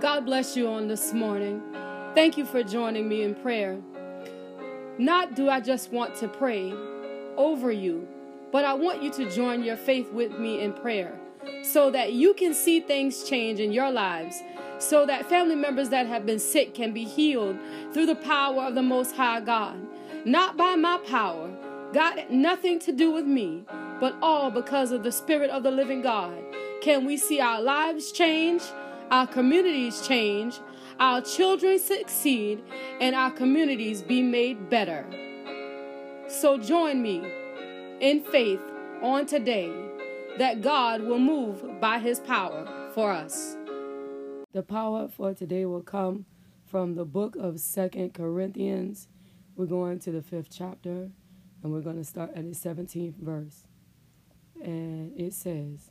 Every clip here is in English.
God bless you on this morning. Thank you for joining me in prayer. Not do I just want to pray over you, but I want you to join your faith with me in prayer so that you can see things change in your lives, so that family members that have been sick can be healed through the power of the Most High God. Not by my power, God, nothing to do with me, but all because of the Spirit of the living God. Can we see our lives change, our communities change, our children succeed, and our communities be made better? So join me in faith on today that God will move by his power for us. The power for today will come from the book of Second Corinthians. We're going to the fifth chapter and we're going to start at the 17th verse. And it says,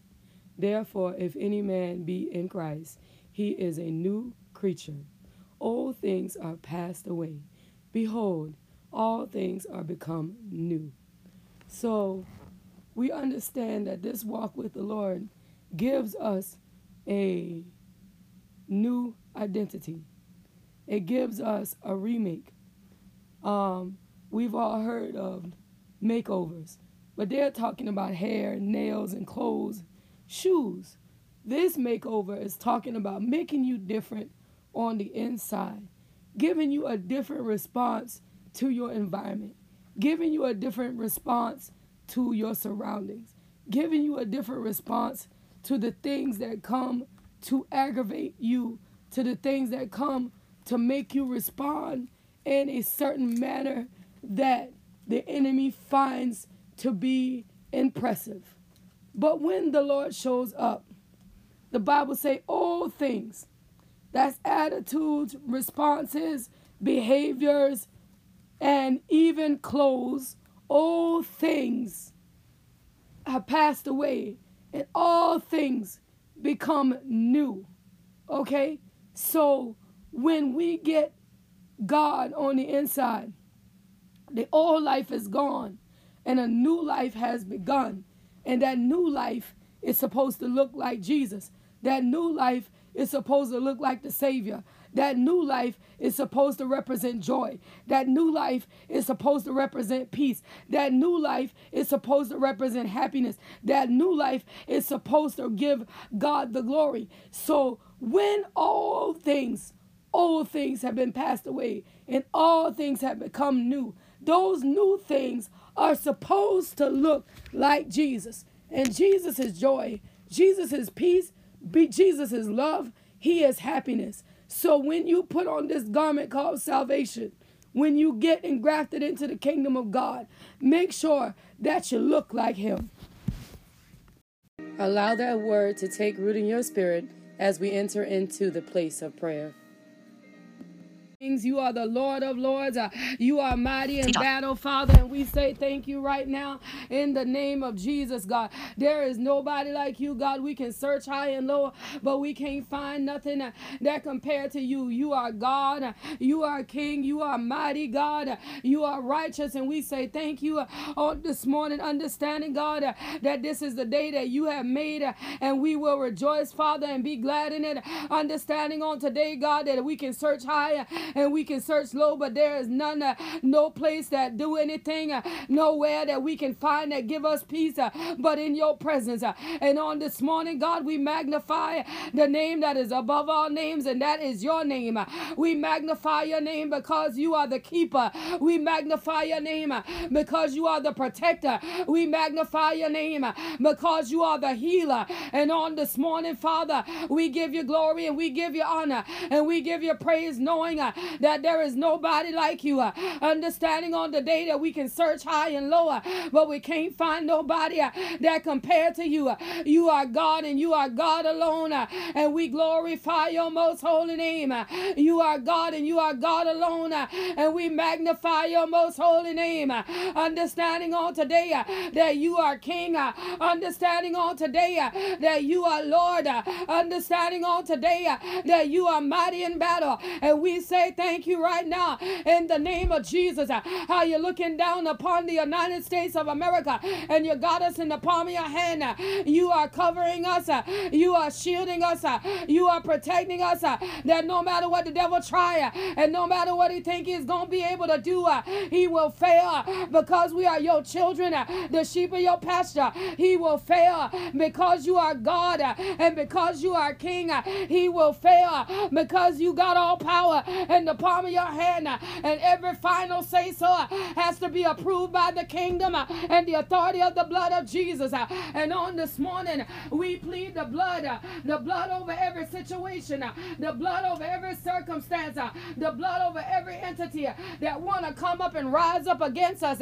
Therefore, if any man be in Christ, he is a new creature. Old things are passed away. Behold, all things are become new. So we understand that this walk with the Lord gives us a new identity. It gives us a remake. Um, we've all heard of makeovers, but they're talking about hair, nails, and clothes, shoes. This makeover is talking about making you different on the inside, giving you a different response to your environment, giving you a different response to your surroundings, giving you a different response to the things that come to aggravate you, to the things that come to make you respond in a certain manner that the enemy finds to be impressive. But when the Lord shows up, the Bible say all things. That's attitudes, responses, behaviors, and even clothes. All things have passed away, and all things become new. Okay? So when we get God on the inside, the old life is gone and a new life has begun. And that new life is supposed to look like Jesus. That new life is supposed to look like the Savior. That new life is supposed to represent joy. That new life is supposed to represent peace. That new life is supposed to represent happiness. That new life is supposed to give God the glory. So when all things, all things have been passed away and all things have become new, those new things are supposed to look like Jesus. And Jesus is joy. Jesus is peace. be Jesus is love. He is happiness. So when you put on this garment called salvation, when you get engrafted into the kingdom of God, make sure that you look like Him. Allow that word to take root in your spirit as we enter into the place of prayer. You are the Lord of Lords. Uh, you are mighty in battle, Father. And we say thank you right now in the name of Jesus, God. There is nobody like you, God. We can search high and low, but we can't find nothing uh, that compared to you. You are God. Uh, you are King. You are mighty, God. Uh, you are righteous. And we say thank you uh, on this morning, understanding, God, uh, that this is the day that you have made, and we will rejoice, Father, and be glad in it. Understanding on today, God, that we can search high and we can search low, but there is none, uh, no place that do anything, uh, nowhere that we can find that give us peace, uh, but in your presence. Uh, and on this morning, God, we magnify the name that is above all names, and that is your name. Uh, we magnify your name because you are the keeper. We magnify your name uh, because you are the protector. We magnify your name because you are the healer. And on this morning, Father, we give you glory and we give you honor and we give you praise, knowing that there is nobody like you. Uh, understanding on the day that we can search high and low, uh, but we can't find nobody uh, that compared to you. Uh. You are God and you are God alone, uh, and we glorify your most holy name. Uh. You are God and you are God alone, and we magnify your most holy name. Understanding on today that you are King, understanding on today that you are Lord, understanding on today that you are mighty in battle, and we say say thank you right now in the name of Jesus. How you're looking down upon the United States of America and you got us in the palm of your hand. You are covering us. You are shielding us. You are protecting us. That no matter what the devil try and no matter what he think he's going to be able to do, he will fail because we are your children, the sheep of your pasture. He will fail because you are God and because you are King. He will fail because you got all power in the palm of your hand uh, and every final say so uh, has to be approved by the kingdom uh, and the authority of the blood of Jesus. And on this morning, we plead the blood, the blood over every situation, the blood over every circumstance, the blood over every entity that want to come up and rise up against us.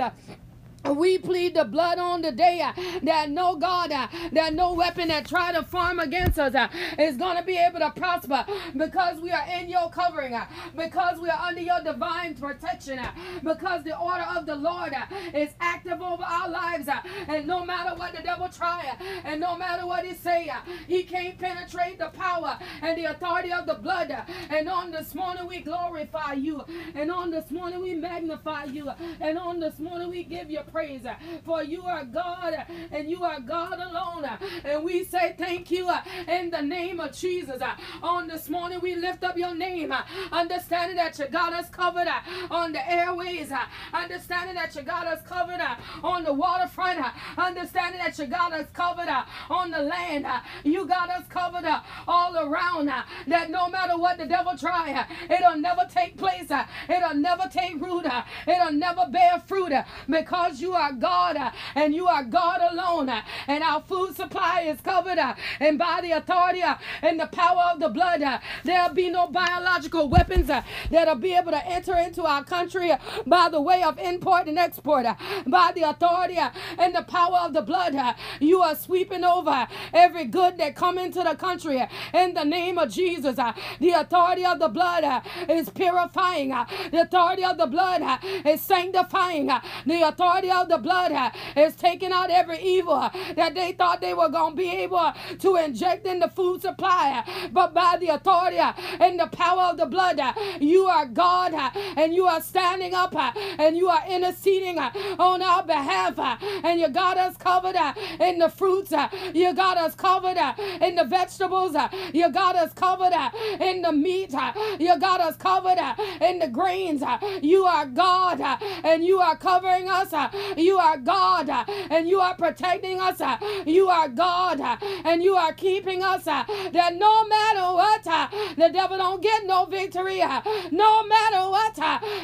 We plead the blood on the day uh, that no God, uh, that no weapon that try to farm against us uh, is going to be able to prosper because we are in your covering, uh, because we are under your divine protection, uh, because the order of the Lord uh, is active over our lives. and no matter what the devil try, and no matter what he say, he can't penetrate the power and the authority of the blood. and on this morning we glorify you, and on this morning we magnify you, and on this morning we give you praise. Uh, For you are God and you are God alone. And we say thank you in the name of Jesus. On this morning, we lift up your name, understanding that you got us covered on the airways, understanding that you got us covered on the waterfront, understanding that you got us covered on the land. You got us covered all around. That no matter what the devil try, it'll never take place. It'll never take root. It'll never bear fruit because you are God uh, and you are God alone. uh, And our food supply is covered uh, and by the authority uh, and the power of the blood, uh, there'll be no biological weapons uh, that'll be able to enter into our country by the way of import and export. By the authority and the power of the blood, you are sweeping over every good that come into the country in the name of Jesus. The authority of the blood is purifying. The authority of the blood is sanctifying. The authority of the blood is taking out every evil that they thought they were going to be able to inject in the food supply. But by the authority and the power of the blood, you are God and you are standing up and you are interceding on our behalf. And you got us covered in the fruits. You got us covered in the vegetables. You got us covered in the meat. You got us covered in the grains. You are God and you are covering us. You are God uh, and you are protecting us. uh, You are God uh, and you are keeping us. Uh, that no matter what, uh, the devil don't get no victory. Uh. No matter what,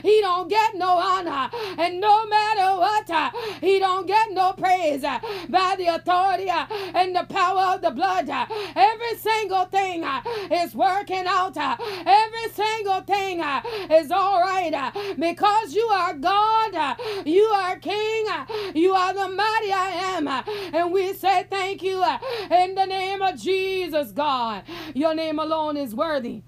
he don't get no honor. And no matter what, he don't get no praise by the authority and the power of the blood. Every single thing is working out. Every single thing is all right because you are God. You are King. Uh, You are the mighty I am. And we say thank you in the name of Jesus, God. Your name alone is worthy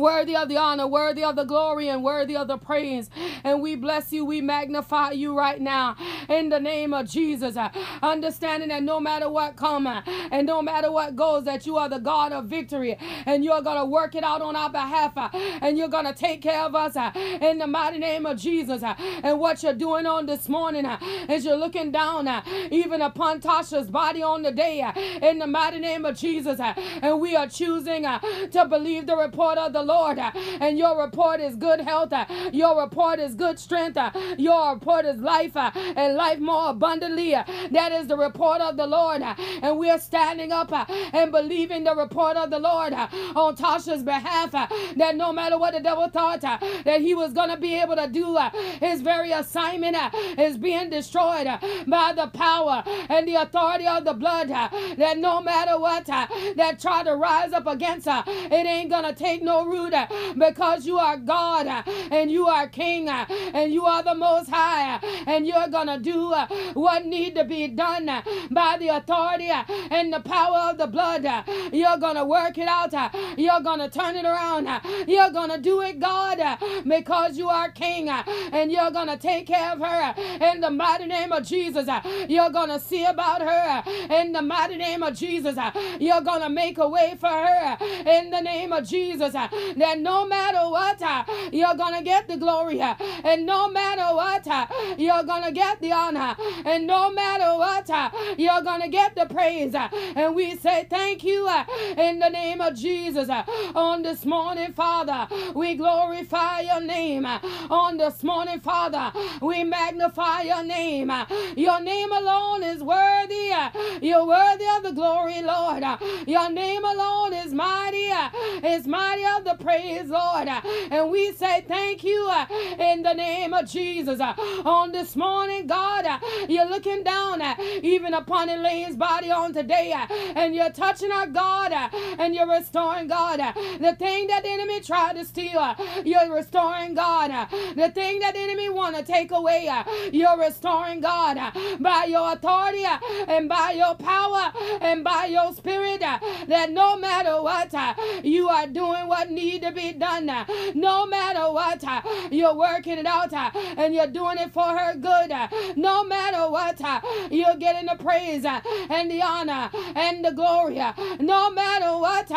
worthy of the honor, worthy of the glory, and worthy of the praise. And we bless you, we magnify you right now in the name of Jesus. Uh, Understanding that no matter what come uh, and no matter what goes, that you are the God of victory and you're going to work it out on our behalf uh, and you're going to take care of us uh, in the mighty name of Jesus. Uh. And what you're doing on this morning uh, is you're looking down even upon Tasha's body on the day in the mighty name of Jesus. And we are choosing to believe the report of the Lord. uh, And your report is good health. uh, Your report is good strength. uh, Your report is life uh, and life more abundantly. Uh, that is the report of the Lord. Uh, and we are standing up and believing the report of the Lord on Tasha's behalf. That no matter what the devil thought that he was going to be able to do, his very assignment is being destroyed by the power and the authority of the blood. That no matter what that try to rise up against her, it ain't going to take no uh, because you are God uh, and you are King uh, and you are the Most High uh, and you're going to do uh, what need to be done uh, by the authority and the power of the blood. You're going to work it out. You're going to turn it around. You're going to do it, God, because you are King and you're going to take care of her in the mighty name of Jesus. You're going to see about her in the mighty name of Jesus. You're going to make a way for her in the name of Jesus. Uh, that no matter what, uh, you're going to get the glory. Uh, and no matter what, uh, you're going to get the honor. And no matter what, you're going to get the praise. And we say thank you in the name of Jesus. On this morning, Father, we glorify your name. On this morning, Father, we magnify your name. Your name alone is worthy. You're worthy of the glory, Lord. Your name alone is mighty. Is mighty the praise, Lord. And we say thank you uh, in the name of Jesus. Uh, on this morning, God, uh, you're looking down even upon Elaine's body on today. And you're touching our God. And you're restoring God. The thing that the enemy tried to steal, you're restoring God. The thing that the enemy want to take away, you're restoring God by your authority and by your power and by your spirit that no matter what you are doing what need to be done. No matter what you're working it out and you're doing it for her good. No matter what you're getting the praise and the honor and the glory. No matter what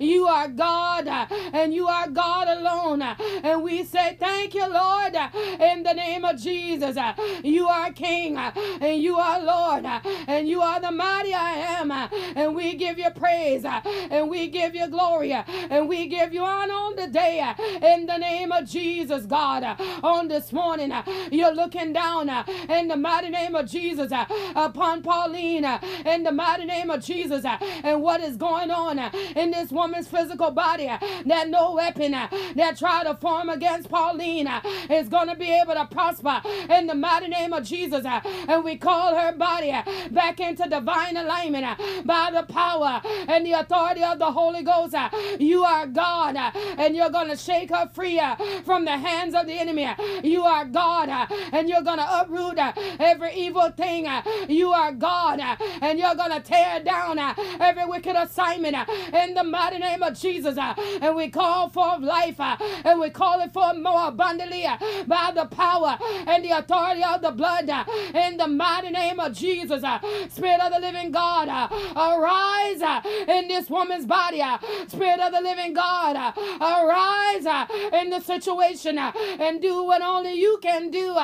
you are God and you are God alone. And we say thank you Lord in the name of Jesus. You are King and you are Lord and you are the mighty I am. And we give you praise and we give you glory and we give you honor on the day uh, in the name of Jesus, God. Uh, on this morning, uh, you're looking down in the mighty name of Jesus upon Pauline in the mighty name of Jesus and what is going on in this woman's physical body that no weapon that try to form against Pauline is going to be able to prosper in the mighty name of Jesus and we call her body back into divine alignment by the power and the authority of the Holy Ghost. You are God, Uh, and you're going to shake her free uh, from the hands of the enemy. You are God, uh, and you're going to uproot every evil thing. You are God, and you're going to tear down every wicked assignment in the mighty name of Jesus. And we call for life, and we call it for more abundantly by the power and the authority of the blood in the mighty name of Jesus. Spirit of the living God, arise in this woman's body. Spirit of the living God, Uh, arise uh, in the situation uh, and do what only you can do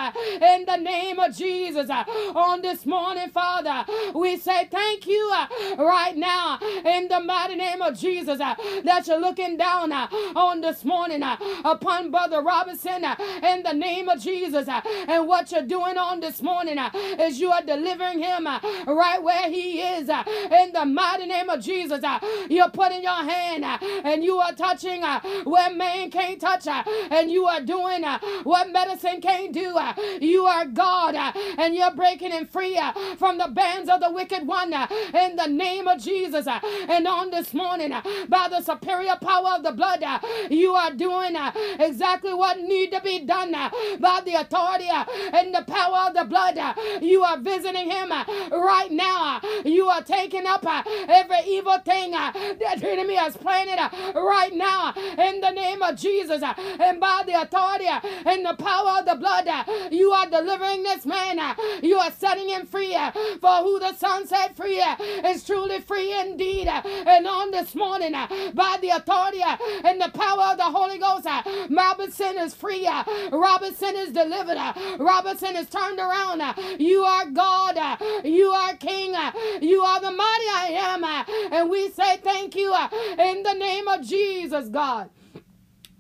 in the name of Jesus. On this morning, Father, we say thank you right now in the mighty name of Jesus that you're looking down on this morning upon Brother Robinson in the name of Jesus. And what you're doing on this morning is you are delivering him right where he is in the mighty name of Jesus. You're putting your hand and you are touching Uh, where man can't touch uh, and you are doing uh, what medicine can't do. You are God and you're breaking him free from the bands of the wicked one in the name of Jesus. And on this morning, by the superior power of the blood, you are doing exactly what need to be done by the authority and the power of the blood. You are visiting him right now. You are taking up every evil thing that the enemy has planted right now in the name of Jesus and by the authority and the power of the blood. You are delivering this man. You are setting him free. For who the Son set free is truly free indeed. And on this morning, by the authority and the power of the Holy Ghost, Robinson is free. Robinson is delivered. Robinson is turned around. You are God. You are King. You are the mighty I am. And we say thank you in the name of Jesus, God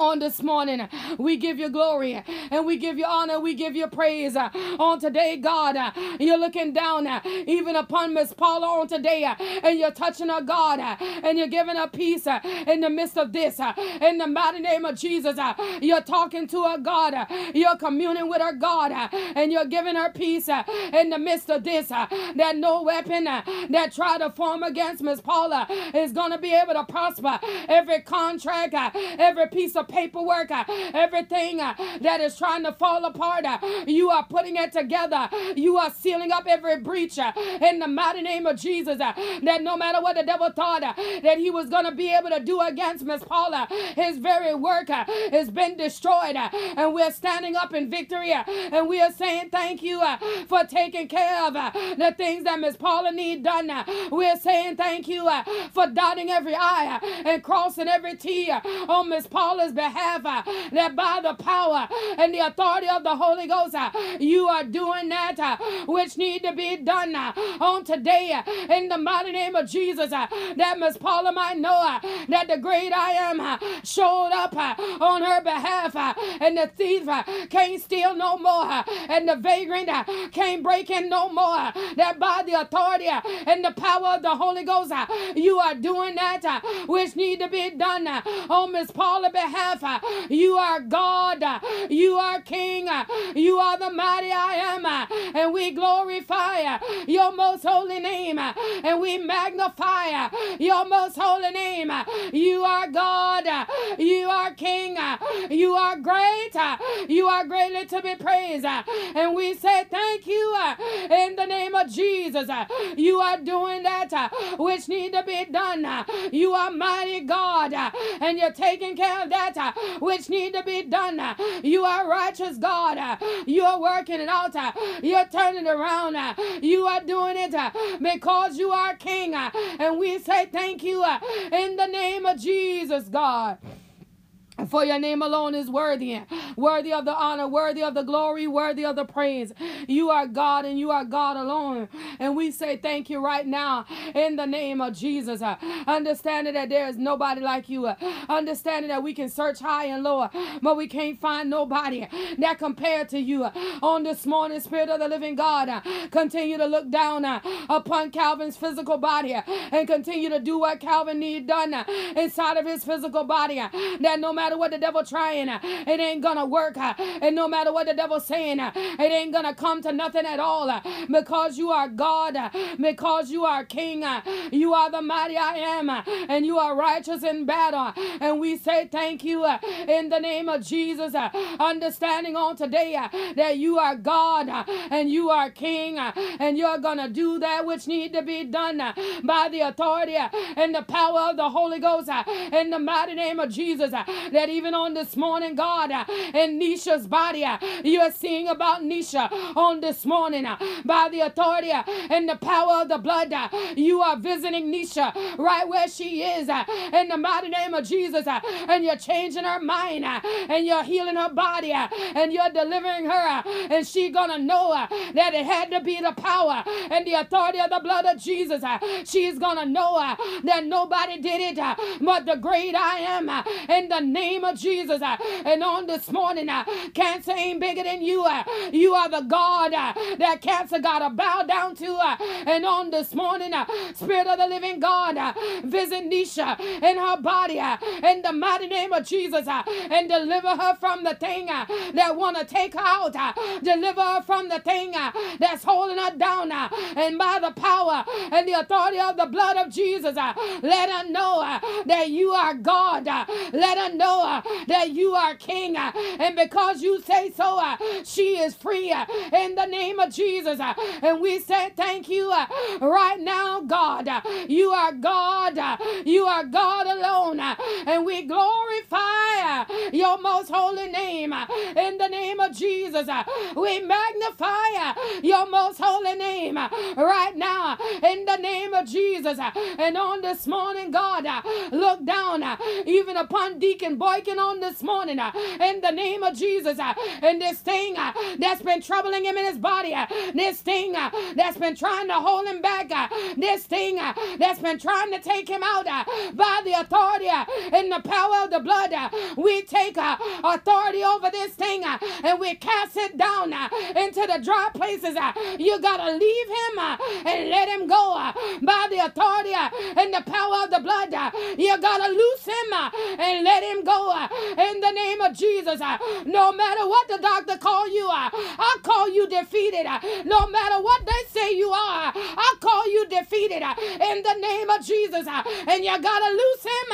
on this morning. We give you glory and we give you honor. We give you praise on today, God. You're looking down even upon Miss Paula on today and you're touching her, God, and you're giving her peace in the midst of this. In the mighty name of Jesus, you're talking to her, God. You're communing with her, God, and you're giving her peace in the midst of this. That no weapon that try to form against Miss Paula is going to be able to prosper. Every contract, every piece of paperwork, uh, everything uh, that is trying to fall apart, uh, you are putting it together. You are sealing up every breach in the mighty name of Jesus. That no matter what the devil thought that he was going to be able to do against Miss Paula, his very work has been destroyed. And we're standing up in victory and we are saying thank you for taking care of the things that Miss Paula need done. We're saying thank you for dotting every I and crossing every T on Miss Paula's behalf. Uh, that by the power and the authority of the Holy Ghost, uh, you are doing that uh, which need to be done on today in the mighty name of Jesus. That Miss Paula might know that the great I am showed up on her behalf and the thief can't steal no more and the vagrant can't break in no more. That by the authority and the power of the Holy Ghost, you are doing that which need to be done on Miss Paula's behalf. You are God. You are King. You are the mighty I am. And we glorify your most holy name. And we magnify your most holy name. You are God. You are King. You are great. You are greatly to be praised. And we say thank you in the name of Jesus. You are doing that which need to be done. You are mighty God. And you're taking care of that which need to be done. You are righteous God. You are working it out. You're turning around. You are doing it because you are King. And we say thank you in the name of Jesus, God. For your name alone is worthy, worthy of the honor, worthy of the glory, worthy of the praise. You are God and you are God alone. And we say thank you right now in the name of Jesus. Understanding that there is nobody like you. Understanding that we can search high and low, but we can't find nobody that compared to you. On this morning, Spirit of the living God, continue to look down upon Calvan's physical body and continue to do what Calvan need done inside of his physical body. That no matter what the devil trying, uh, it ain't gonna work. Uh, and no matter what the devil saying, uh, it ain't gonna come to nothing at all. Because you are God, because you are King, you are the mighty I am, and you are righteous in battle. And we say thank you in the name of Jesus. Understanding on today that you are God and you are King, and you're gonna do that which need to be done by the authority and the power of the Holy Ghost in the mighty name of Jesus that even on this morning, God, uh, in Nisha's body, uh, you are seeing about Nisha on this morning uh, by the authority uh, and the power of the blood. Uh, you are visiting Nisha right where she is uh, in the mighty name of Jesus, and you're changing her mind and you're healing her body and you're delivering her, and she gonna know that it had to be the power and the authority of the blood of Jesus. She's gonna know that nobody did it but the great I am in the name name of Jesus. Uh, and on this morning, uh, cancer ain't bigger than you. Uh, you are the God uh, that cancer got to bow down to. Uh, and on this morning, uh, Spirit of the living God, visit Nisha in her body in the mighty name of Jesus and deliver her from the thing that want to take her out. Deliver her from the thing that's holding her down. And by the power and the authority of the blood of Jesus, let her know that you are God. Let her know Uh, that you are king. Uh, and because you say so, uh, she is free uh, in the name of Jesus. Uh, and we say thank you right now, God. You are God. You are God alone. And we glorify your most holy name in the name of Jesus. We magnify your most holy name right now in the name of Jesus. And on this morning, God, look down even upon Deacon On this morning uh, in the name of Jesus. Uh, and this thing uh, that's been troubling him in his body, uh, this thing uh, that's been trying to hold him back, uh, this thing that's been trying to take him out by the authority and the power of the blood, we take authority over this thing and we cast it down into the dry places. You got to leave him and let him go by the authority and the power of the blood. You got to loose him and let him go Uh, in the name of Jesus. Uh, no matter what the doctor call you, uh, I call you defeated. Uh, no matter what they say you are, uh, I call you defeated in the name of Jesus. And you gotta loose him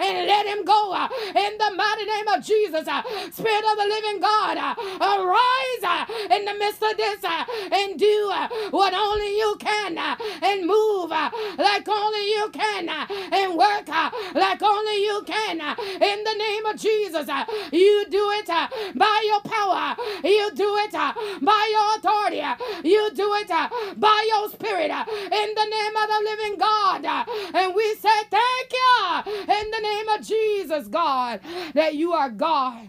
and let him go in the mighty name of Jesus. Spirit of the living God, arise in the midst of this and do what only you can and move like only you can and work like only you can in the name of Jesus. Uh, you do it uh, by your power, you do it uh, by your authority, you do it by your spirit in the name of the living God. And we say thank you in the name of Jesus, God, that you are God.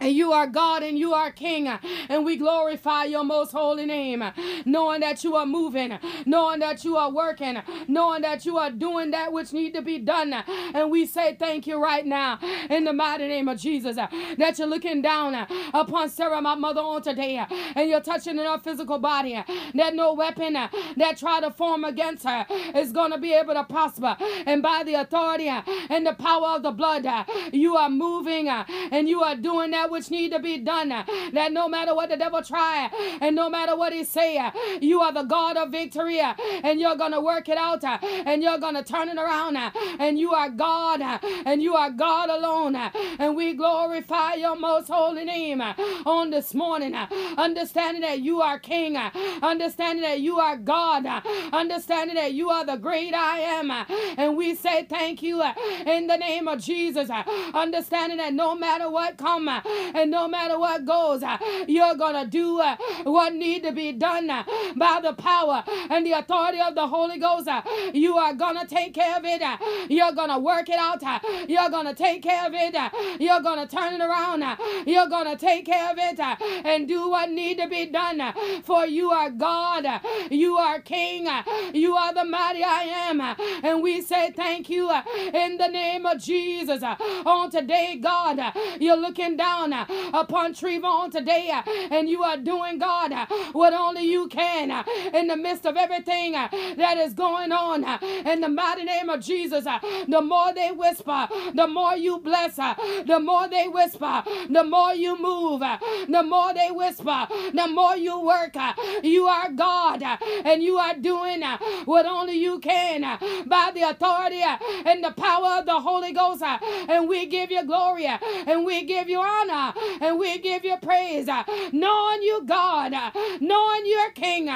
And you are God and you are King, and we glorify your most holy name, knowing that you are moving, knowing that you are working, knowing that you are doing that which need to be done. And we say thank you right now in the mighty name of Jesus that you're looking down upon Sarah, my mother, on today, and you're touching in her physical body. That no weapon that try to form against her is going to be able to prosper. And by the authority and the power of the blood, you are moving and you are doing that which need to be done. That no matter what the devil try and no matter what he say, you are the God of victory and you're going to work it out and you're going to turn it around and you are God and you are God alone. And we glorify your most holy name on this morning. Understanding that you are King, understanding that you are God, understanding that you are the great I am. And we say thank you in the name of Jesus. Understanding that no matter what come, and no matter what goes, uh, you're going to do uh, what need to be done uh, by the power and the authority of the Holy Ghost. Uh, you are going to take care of it. Uh, you're going to work it out. Uh, you're going to take care of it. You're going to turn it around. You're going to take care of it and do what need to be done. For you are God. You are King. You are the mighty I am. And we say thank you in the name of Jesus. On today, God, you're looking down down uh, upon Trevin today, uh, and you are doing, God, uh, what only you can uh, in the midst of everything uh, that is going on. Uh, in the mighty name of Jesus, the more they whisper, the more you bless, the more they whisper, the more you move, the more they whisper, the more you work. You are God, and you are doing what only you can by the authority and the power of the Holy Ghost. And we give you glory and we give you honor honor Uh, and we give you praise. Uh, knowing you, God, uh, knowing you're King,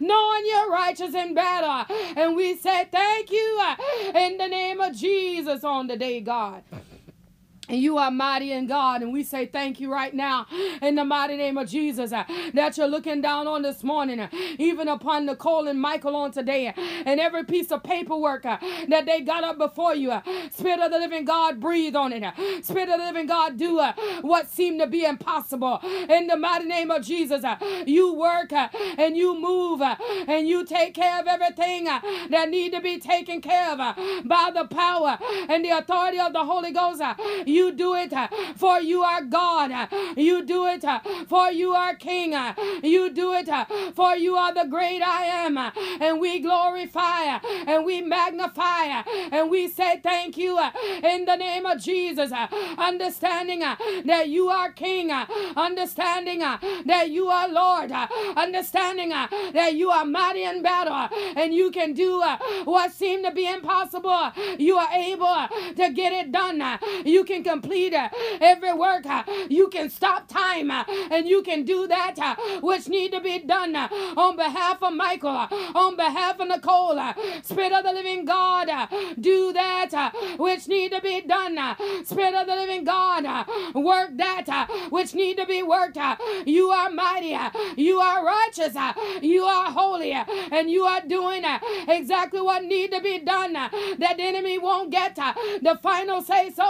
knowing you're righteous in battle. And we say thank you in the name of Jesus on the day, God. And you are mighty in God. And we say thank you right now in the mighty name of Jesus uh, that you're looking down on this morning, uh, even upon Nicole and Michael on today, uh, and every piece of paperwork uh, that they got up before you. Uh, Spirit of the living God, breathe on it. Uh, Spirit of the living God, do what seemed to be impossible. In the mighty name of Jesus, you work and you move and you take care of everything that need to be taken care of by the power and the authority of the Holy Ghost. You you do it uh, for you are God. Uh, you do it uh, for you are King. Uh, you do it uh, for you are the great I am. Uh, and we glorify and we magnify and we say thank you in the name of Jesus. Understanding that you are King. Understanding that you are Lord. Understanding that you are mighty in battle and you can do what seemed to be impossible. You are able to get it done. You can complete uh, every work. Uh, you can stop time uh, and you can do that uh, which need to be done uh, on behalf of Michael, uh, on behalf of Nicole. Spirit of the living God, do that which need to be done. Spirit of the living God, work that which need to be worked. You are mighty. You are righteous. You are holy. And you are doing exactly what need to be done. That the enemy won't get the final say so.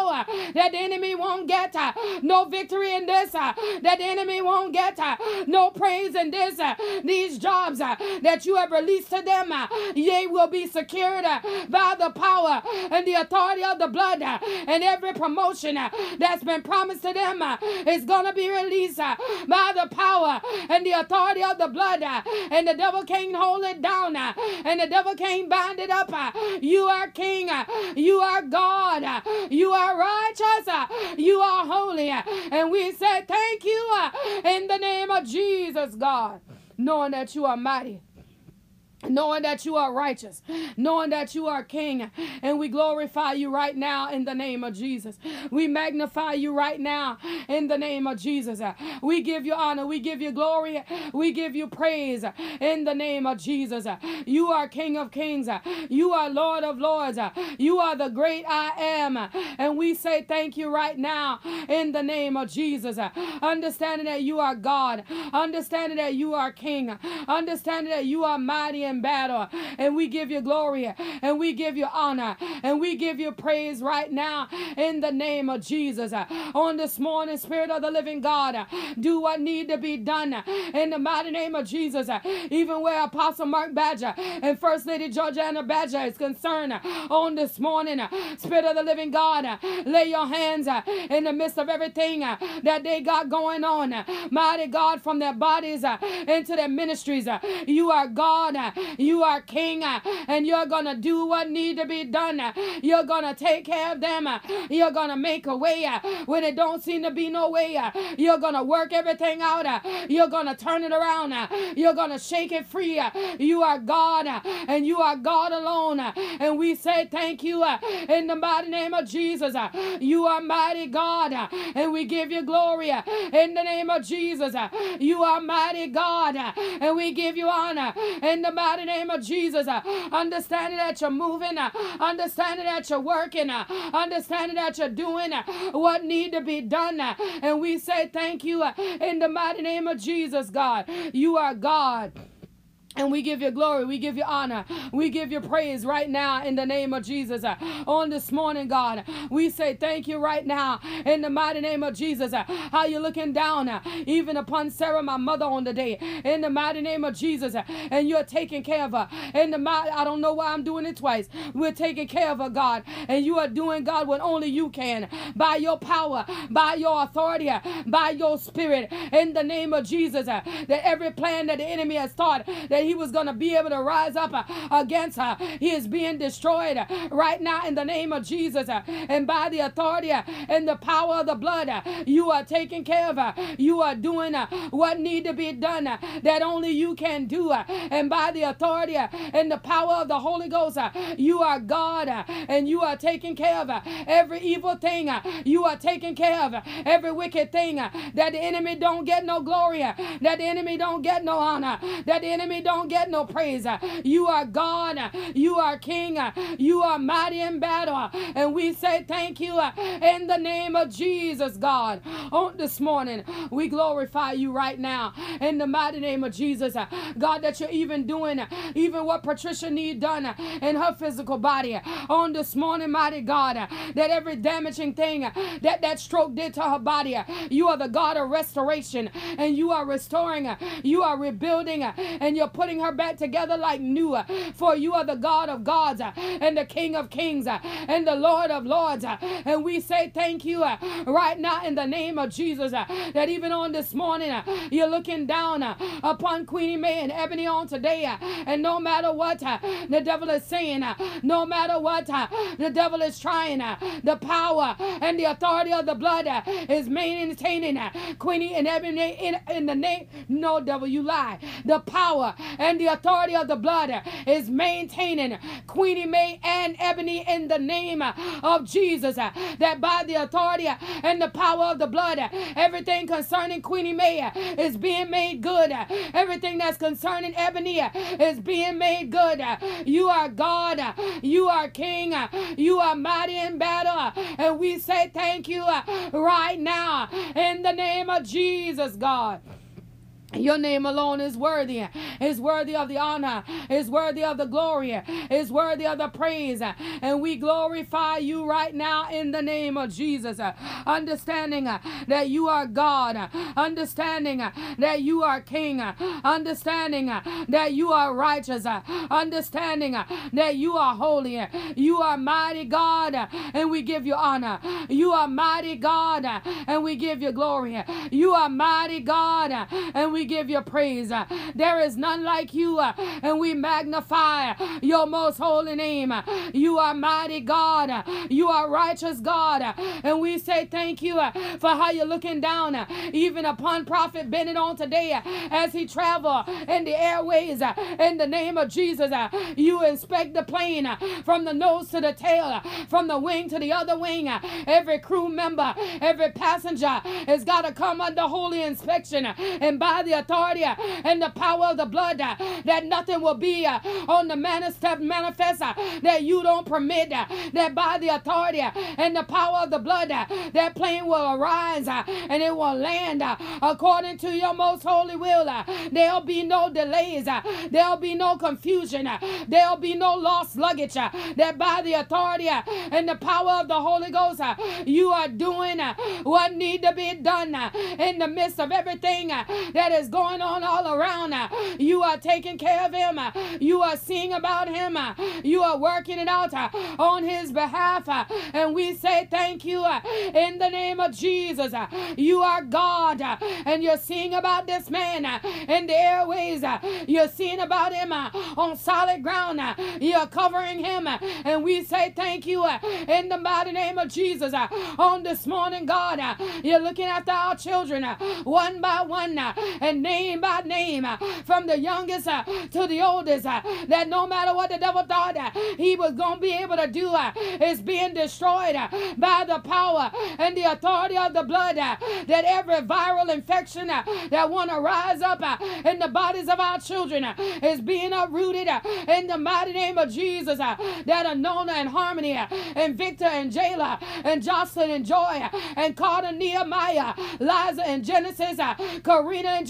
That that the enemy won't get uh, no victory in this, uh, that the enemy won't get uh, no praise in this, uh, these jobs uh, that you have released to them, uh, they will be secured uh, by the power and the authority of the blood, uh, and every promotion uh, that's been promised to them uh, is going to be released uh, by the power and the authority of the blood, uh, and the devil can't hold it down, uh, and the devil can't bind it up. Uh, you are king, uh, you are God, uh, you are righteous us. Uh, you are holy. Uh, and we say thank you uh, in the name of Jesus, God, knowing that you are mighty knowing that you are righteous, knowing that you are King, and we glorify you right now in the name of Jesus. We magnify you right now in the name of Jesus. We give you honor, we give you glory, we give you praise in the name of Jesus. You are King of Kings, you are Lord of Lords, you are the great I am, and we say thank you right now in the name of Jesus. Understanding that you are God, understanding that you are King, understanding that you are mighty in battle. And we give you glory and we give you honor and we give you praise right now in the name of Jesus. On this morning, Spirit of the living God, do what need to be done in the mighty name of Jesus. Even where Apostle Mark Badger and First Lady Georgiana Badger is concerned on this morning, Spirit of the living God, lay your hands in the midst of everything that they got going on. Mighty God, from their bodies into their ministries. You are God you are king uh, and you're going to do what need to be done. Uh, you're going to take care of them. Uh, you're going to make a way uh, when it don't seem to be no way. Uh, you're going to work everything out. Uh, you're going to turn it around. You're going to shake it free. You are God and you are God alone. And we say thank you in the mighty name of Jesus. You are mighty God and we give you glory in the name of Jesus. You are mighty God and we give you honor in the mighty name of Jesus. Uh, understanding that you're moving, uh, understanding that you're working, uh, understanding that you're doing what need to be done. And we say thank you in the mighty name of Jesus, God. You are God. And we give you glory, we give you honor, we give you praise right now in the name of Jesus. Uh, on this morning, God, we say thank you right now in the mighty name of Jesus. Uh, how you looking down uh, even upon Sarah, my mother, on the day in the mighty name of Jesus, and you're taking care of her. In the mighty, I don't know why I'm doing it twice. We're taking care of her, God, and you are doing God what only you can by your power, by your authority, by your spirit. In the name of Jesus, that every plan that the enemy has thought that he was going to be able to rise up uh, against her. He is being destroyed uh, right now in the name of Jesus. Uh, and by the authority uh, and the power of the blood, uh, you are taking care of her. You are doing what need to be done that only you can do. And by the authority and the power of the Holy Ghost, you are God and you are taking care of every evil thing. You are taking care of every wicked thing that the enemy don't get no glory, that the enemy don't get no honor, that the enemy don't get no praise. You are God. You are King. You are mighty in battle. And we say thank you in the name of Jesus, God. On this morning, we glorify you right now in the mighty name of Jesus. God, that you're even doing even what Patricia need done in her physical body. On this morning, mighty God, that every damaging thing that that stroke did to her body, you are the God of restoration and you are restoring, you are rebuilding, and you're putting her back together like new. For you are the God of gods and the King of kings and the Lord of lords. And we say thank you right now in the name of Jesus that even on this morning you're looking down upon Queenie Mae and Ebony on today. And no matter what the devil is saying, no matter what the devil is trying, the power and the authority of the blood is maintaining Queenie and Ebony in, in the name. No devil, you lie. The power and the authority of the blood is maintaining Queenie Mae and Ebony in the name of Jesus. That by the authority and the power of the blood, everything concerning Queenie Mae is being made good. Everything that's concerning Ebony is being made good. You are God. You are King. You are mighty in battle. And we say thank you right now in the name of Jesus, God. Your name alone is worthy, is worthy of the honor, is worthy of the glory, is worthy of the praise. And we glorify you right now in the name of Jesus. Understanding that you are God, understanding that you are King, understanding that you are righteous, understanding that you are holy, you are mighty God, and we give you honor. You are mighty God, and we give you glory. You are mighty God, and we we give you praise. There is none like you, uh, and we magnify your most holy name. You are mighty God. You are righteous God. And we say thank you uh, for how you're looking down uh, even upon Prophet Bennett on today as he travel in the airways in the name of Jesus. You inspect the plane from the nose to the tail, from the wing to the other wing. Every crew member, every passenger has got to come under holy inspection and by the authority and the power of the blood uh, that nothing will be uh, on the manifest, manifest uh, that you don't permit that by the authority and the power of the blood that plane will arise and it will land according to your most holy will. There'll be no delays. There'll be no confusion. There'll be no lost luggage. That by the authority and the power of the Holy Ghost, you are doing what need to be done in the midst of everything that is going on all around. Uh, you are taking care of him. Uh, you are seeing about him. Uh, you are working it out on his behalf. And we say thank you in the name of Jesus. You are God and you're seeing about this man in the airways. You're seeing about him on solid ground. You're covering him. And we say thank you in the mighty name of Jesus. On this morning, God, you're looking after our children one by one and name by name uh, from the youngest uh, to the oldest. Uh, that no matter what the devil thought he was going to be able to do, is being destroyed by the power and the authority of the blood. That every viral infection that want to rise up in the bodies of our children is being uprooted in the mighty name of Jesus. That Anona and Harmani and Victor and Jayla and Joslyn and Joy and Carter Nehemiah, Liza and Genesis, Karina and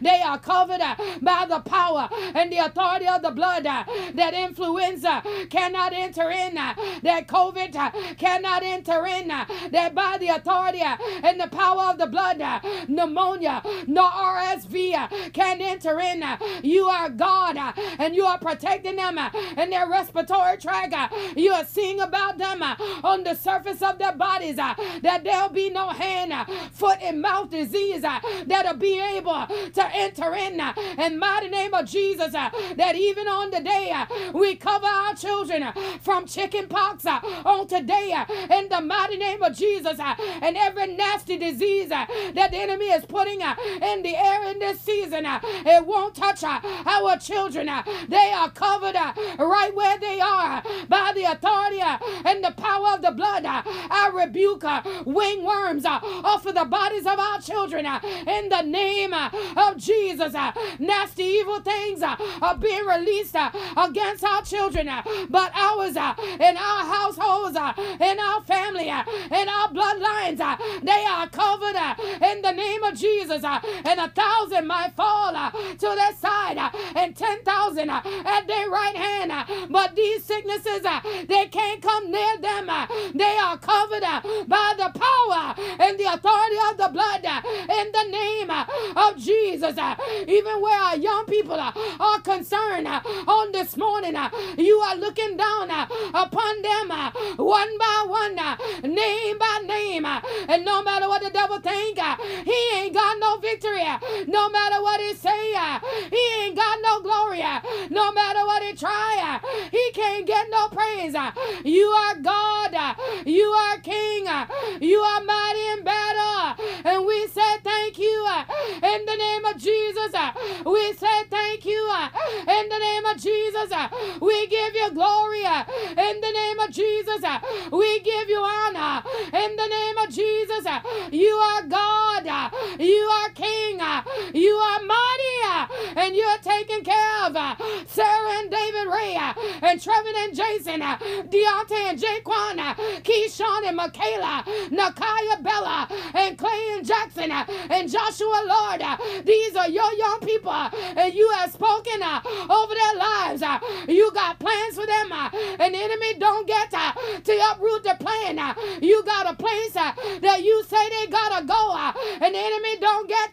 They are covered uh, by the power and the authority of the blood. Uh, that influenza cannot enter in, uh, that COVID cannot enter in, that by the authority and the power of the blood, pneumonia, no RSV can enter in. You are God and you are protecting them in their respiratory tract. You are seeing about them on the surface of their bodies that there'll be no hand, foot, and mouth disease that'll be able to enter in. Uh, in mighty name of Jesus, uh, that even on the day uh, we cover our children from chicken pox on today in the mighty name of Jesus and every nasty disease that the enemy is putting in the air in this season. It won't touch our children. They are covered right where they are by the authority and the power of the blood. I rebuke wing worms off of the bodies of our children in the name Uh, of Jesus. Uh, nasty evil things uh, are being released against our children, but ours in our households, in our family, in our bloodlines, they are covered in the name of Jesus. And a thousand might fall to their side, and ten thousand at their right hand, but these sicknesses they can't come near them. They are covered by the power and the authority of the blood in the name of Jesus. Uh, even where our young people are concerned uh, on this morning, uh, you are looking down upon them one by one, name by name, and no matter what the devil think, he ain't got no victory. No matter what he say, he ain't got no glory. No matter what he try, he can't get no praise. You are God. You are King. You are mighty in battle. And we say thank you in the name of Jesus. Uh, we say thank you uh, in the name of Jesus. Uh, we give you glory in the name of Jesus. We give you honor in the name of Jesus. You are God. You are King. You are mighty. And you're taking care of uh, Sara and David Ray uh, and Trevin and Jason, uh, Deante and JaQuan, KeShawn and Makayla, Nakya Bella and Clay and Jackson and Joshua Lord. These are your young people and you have spoken over their lives. You got plans for them and the enemy don't get to uproot the plan. You got a place that you say they gotta go and the enemy don't get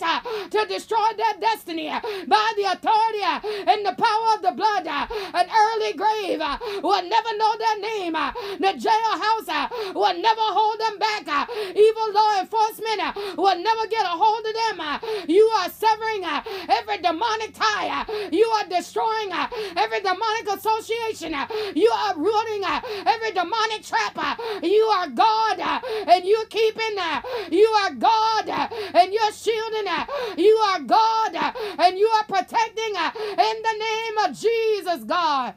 to destroy their destiny by the authority uh, and the power of the blood. Uh, an early grave uh, will never know their name. The jailhouse will never hold them back. Evil law enforcement will never get a hold of them. You are severing every demonic tie. You are destroying every demonic association. You are ruining every demonic trap. You are God and you're keeping. You are God and you're shielding. You are God and you are protecting uh, in the name of Jesus, God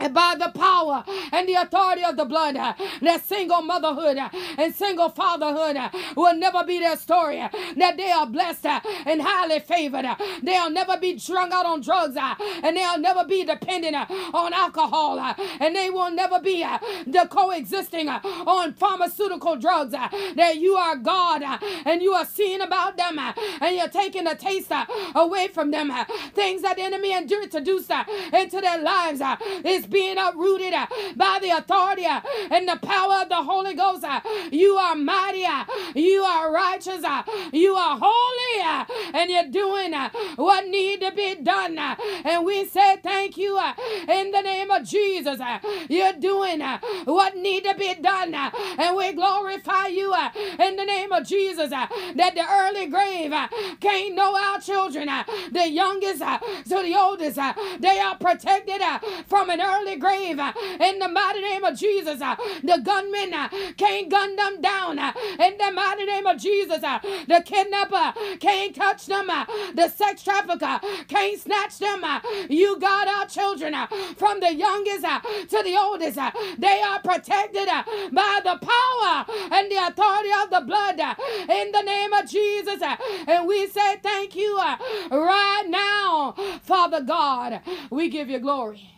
and by the power and the authority of the blood, that single motherhood and single fatherhood will never be their story. That they are blessed and highly favored. They'll never be drunk out on drugs and they'll never be dependent on alcohol and they will never be the coexisting on pharmaceutical drugs. That you are God and you are seeing about them and you're taking the taste away from them. Things that the enemy introduced into their lives is is being uprooted uh, by the authority uh, and the power of the Holy Ghost. Uh, you are mighty. Uh. You are righteous. Uh. You are holy. Uh, and you're doing what need to be done. And we say thank you in the name of Jesus. You're doing what need to be done. And we glorify you in the name of Jesus that the early grave can't know our children. The youngest to the oldest, they are protected from an early early grave uh, in the mighty name of Jesus. Uh, the gunmen uh, can't gun them down uh, in the mighty name of Jesus. Uh, the kidnapper can't touch them. Uh, the sex trafficker can't snatch them. You got our children from the youngest to the oldest. They are protected by the power and the authority of the blood in the name of Jesus. And we say thank you right now, Father God. We give you glory.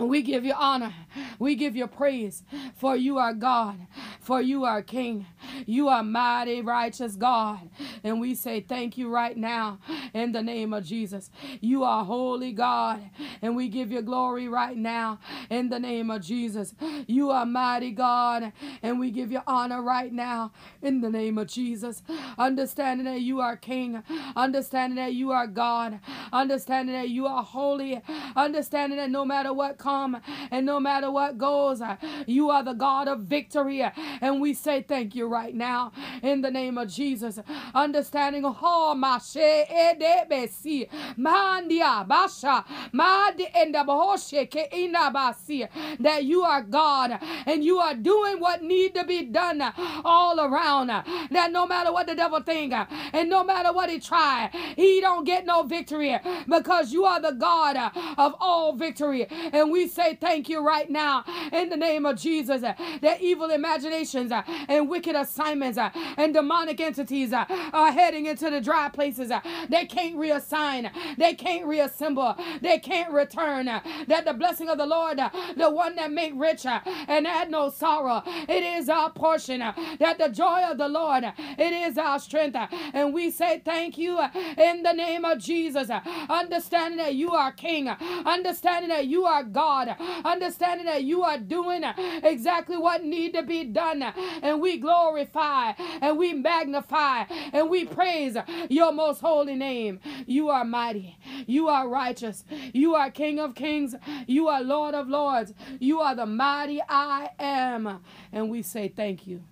We give you honor. We give you praise. For you are God. For you are King. You are mighty, righteous God. And we say thank you right now in the name of Jesus. You are holy God. And we give you glory right now in the name of Jesus. You are mighty God. And we give you honor right now in the name of Jesus. Understanding that you are King. Understanding that you are God. Understanding that you are holy. Understanding that no matter what comes and no matter what goes, you are the God of victory. And we say thank you right now in the name of Jesus. Understanding oh mashe edebesi eh, mandia ah, basha madi endaboshe ke inabasi that you are God and you are doing what need to be done all around. That no matter what the devil think and no matter what he try, he don't get no victory because you are the God of all victory. And we say thank you right now in the name of Jesus that evil imaginations and wicked assignments and demonic entities are heading into the dry places. Uh, they can't reassign, they can't reassemble, they can't return. Uh, that the blessing of the Lord, uh, the one that make rich and add no sorrow, it is our portion. That the joy of the Lord, it is our strength. And we say thank you in the name of Jesus. Understanding that you are King, understanding that you are God. God, understanding that you are doing exactly what need to be done. And we glorify and we magnify and we praise your most holy name. You are mighty. You are righteous. You are King of kings. You are Lord of lords. You are the mighty I am. And we say thank you.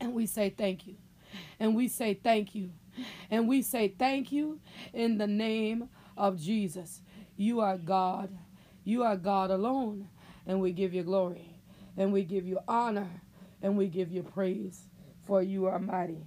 And we say thank you. And we say thank you. And we say thank you in the name of Jesus. You are God. You are God alone, and we give you glory, and we give you honor, and we give you praise, for you are mighty.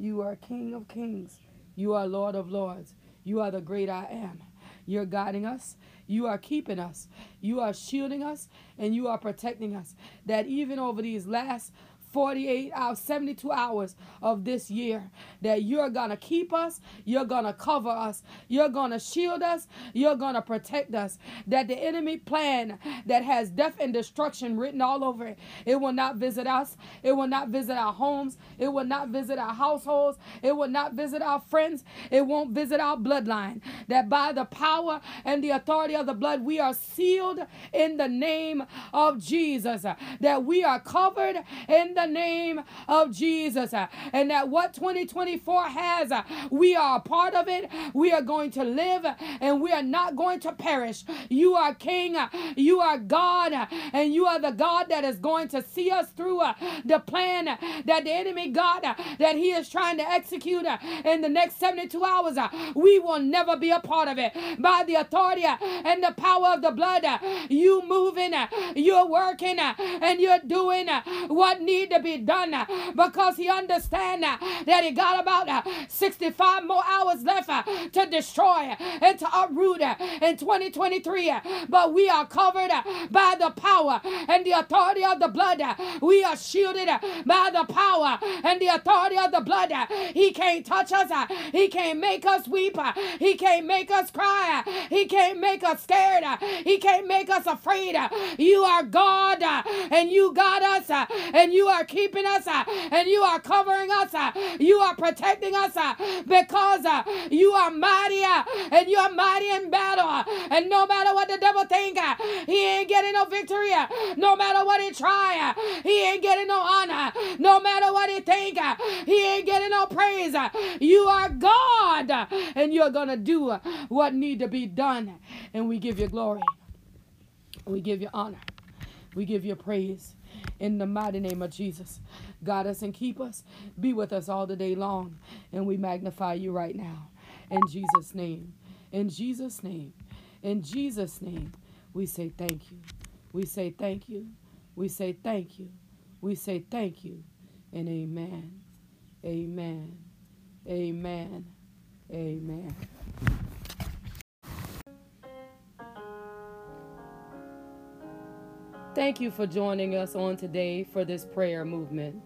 You are King of kings. You are Lord of lords. You are the great I am. You're guiding us. You are keeping us. You are shielding us, and you are protecting us. That even over these last 48 hours, 72 hours of this year that you're going to keep us, you're going to cover us, you're going to shield us, you're going to protect us. That the enemy plan that has death and destruction written all over it, it will not visit us, it will not visit our homes, it will not visit our households, it will not visit our friends, it won't visit our bloodline. That by the power and the authority of the blood, we are sealed in the name of Jesus, that we are covered in the the name of Jesus. And that what 2024 has, we are a part of it. We are going to live and we are not going to perish. You are King, you are God, and you are the God that is going to see us through uh, the plan that the enemy God uh, that he is trying to execute uh, in the next 72 hours. We will never be a part of it. By the authority and the power of the blood, you moving, you're working, and you're doing what to be done uh, because he understand uh, that he got about uh, 65 more hours left to destroy and to uproot in 2023. But we are covered by the power and the authority of the blood. We are shielded by the power and the authority of the blood. He can't touch us. He can't make us weep. He can't make us cry. He can't make us scared. He can't make us afraid. You are God and you got us and you are keeping us uh, and you are covering us. Uh, you are protecting us uh, because you are mighty and you are mighty in battle. And no matter what the devil think, he ain't getting no victory. No matter what he try, he ain't getting no honor. No matter what he think, he ain't getting no praise. You are God and you're going to do what need to be done. And we give you glory. We give you honor. We give you praise in the mighty name of Jesus. Guide us and keep us. Be with us all the day long. And we magnify you right now. In Jesus' name. In Jesus' name. In Jesus' name. We say thank you. We say thank you. We say thank you. We say thank you. And amen. Amen. Amen. Amen. Thank you for joining us on today for this prayer movement.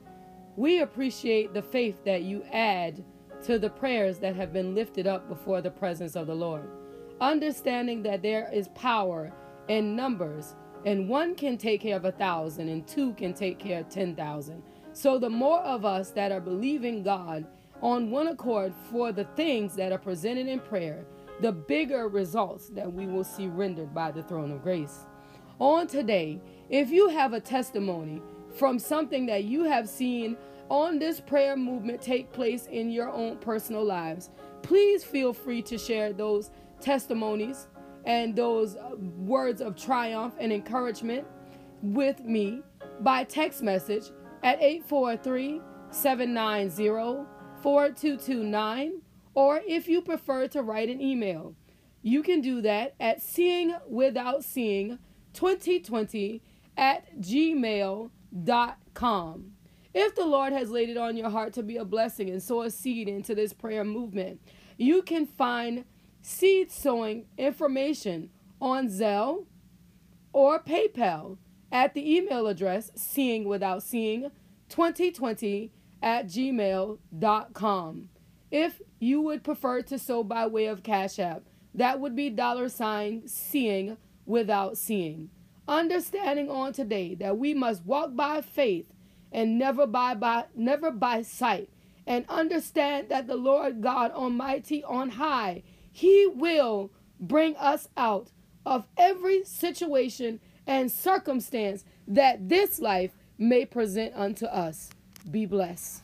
We appreciate the faith that you add to the prayers that have been lifted up before the presence of the Lord. Understanding that there is power in numbers, and one can take care of a thousand, and two can take care of ten thousand. So, the more of us that are believing God on one accord for the things that are presented in prayer, the bigger results that we will see rendered by the throne of grace. On today, if you have a testimony from something that you have seen on this prayer movement take place in your own personal lives, please feel free to share those testimonies and those uh, words of triumph and encouragement with me by text message at 843 790 4229 or if you prefer to write an email. You can do that at seeing without seeing 2020 at gmail.com if the Lord has laid it on your heart to be a blessing and sow a seed into this prayer movement, you can find seed sowing information on Zelle or PayPal at the email address seeing without seeing 2020 at gmail.com. If you would prefer to sow by way of Cash App, that would be dollar sign seeing without seeing. Understanding on today that we must walk by faith and never by, by never by sight and understand that the Lord God Almighty on high, He will bring us out of every situation and circumstance that this life may present unto us. Be blessed.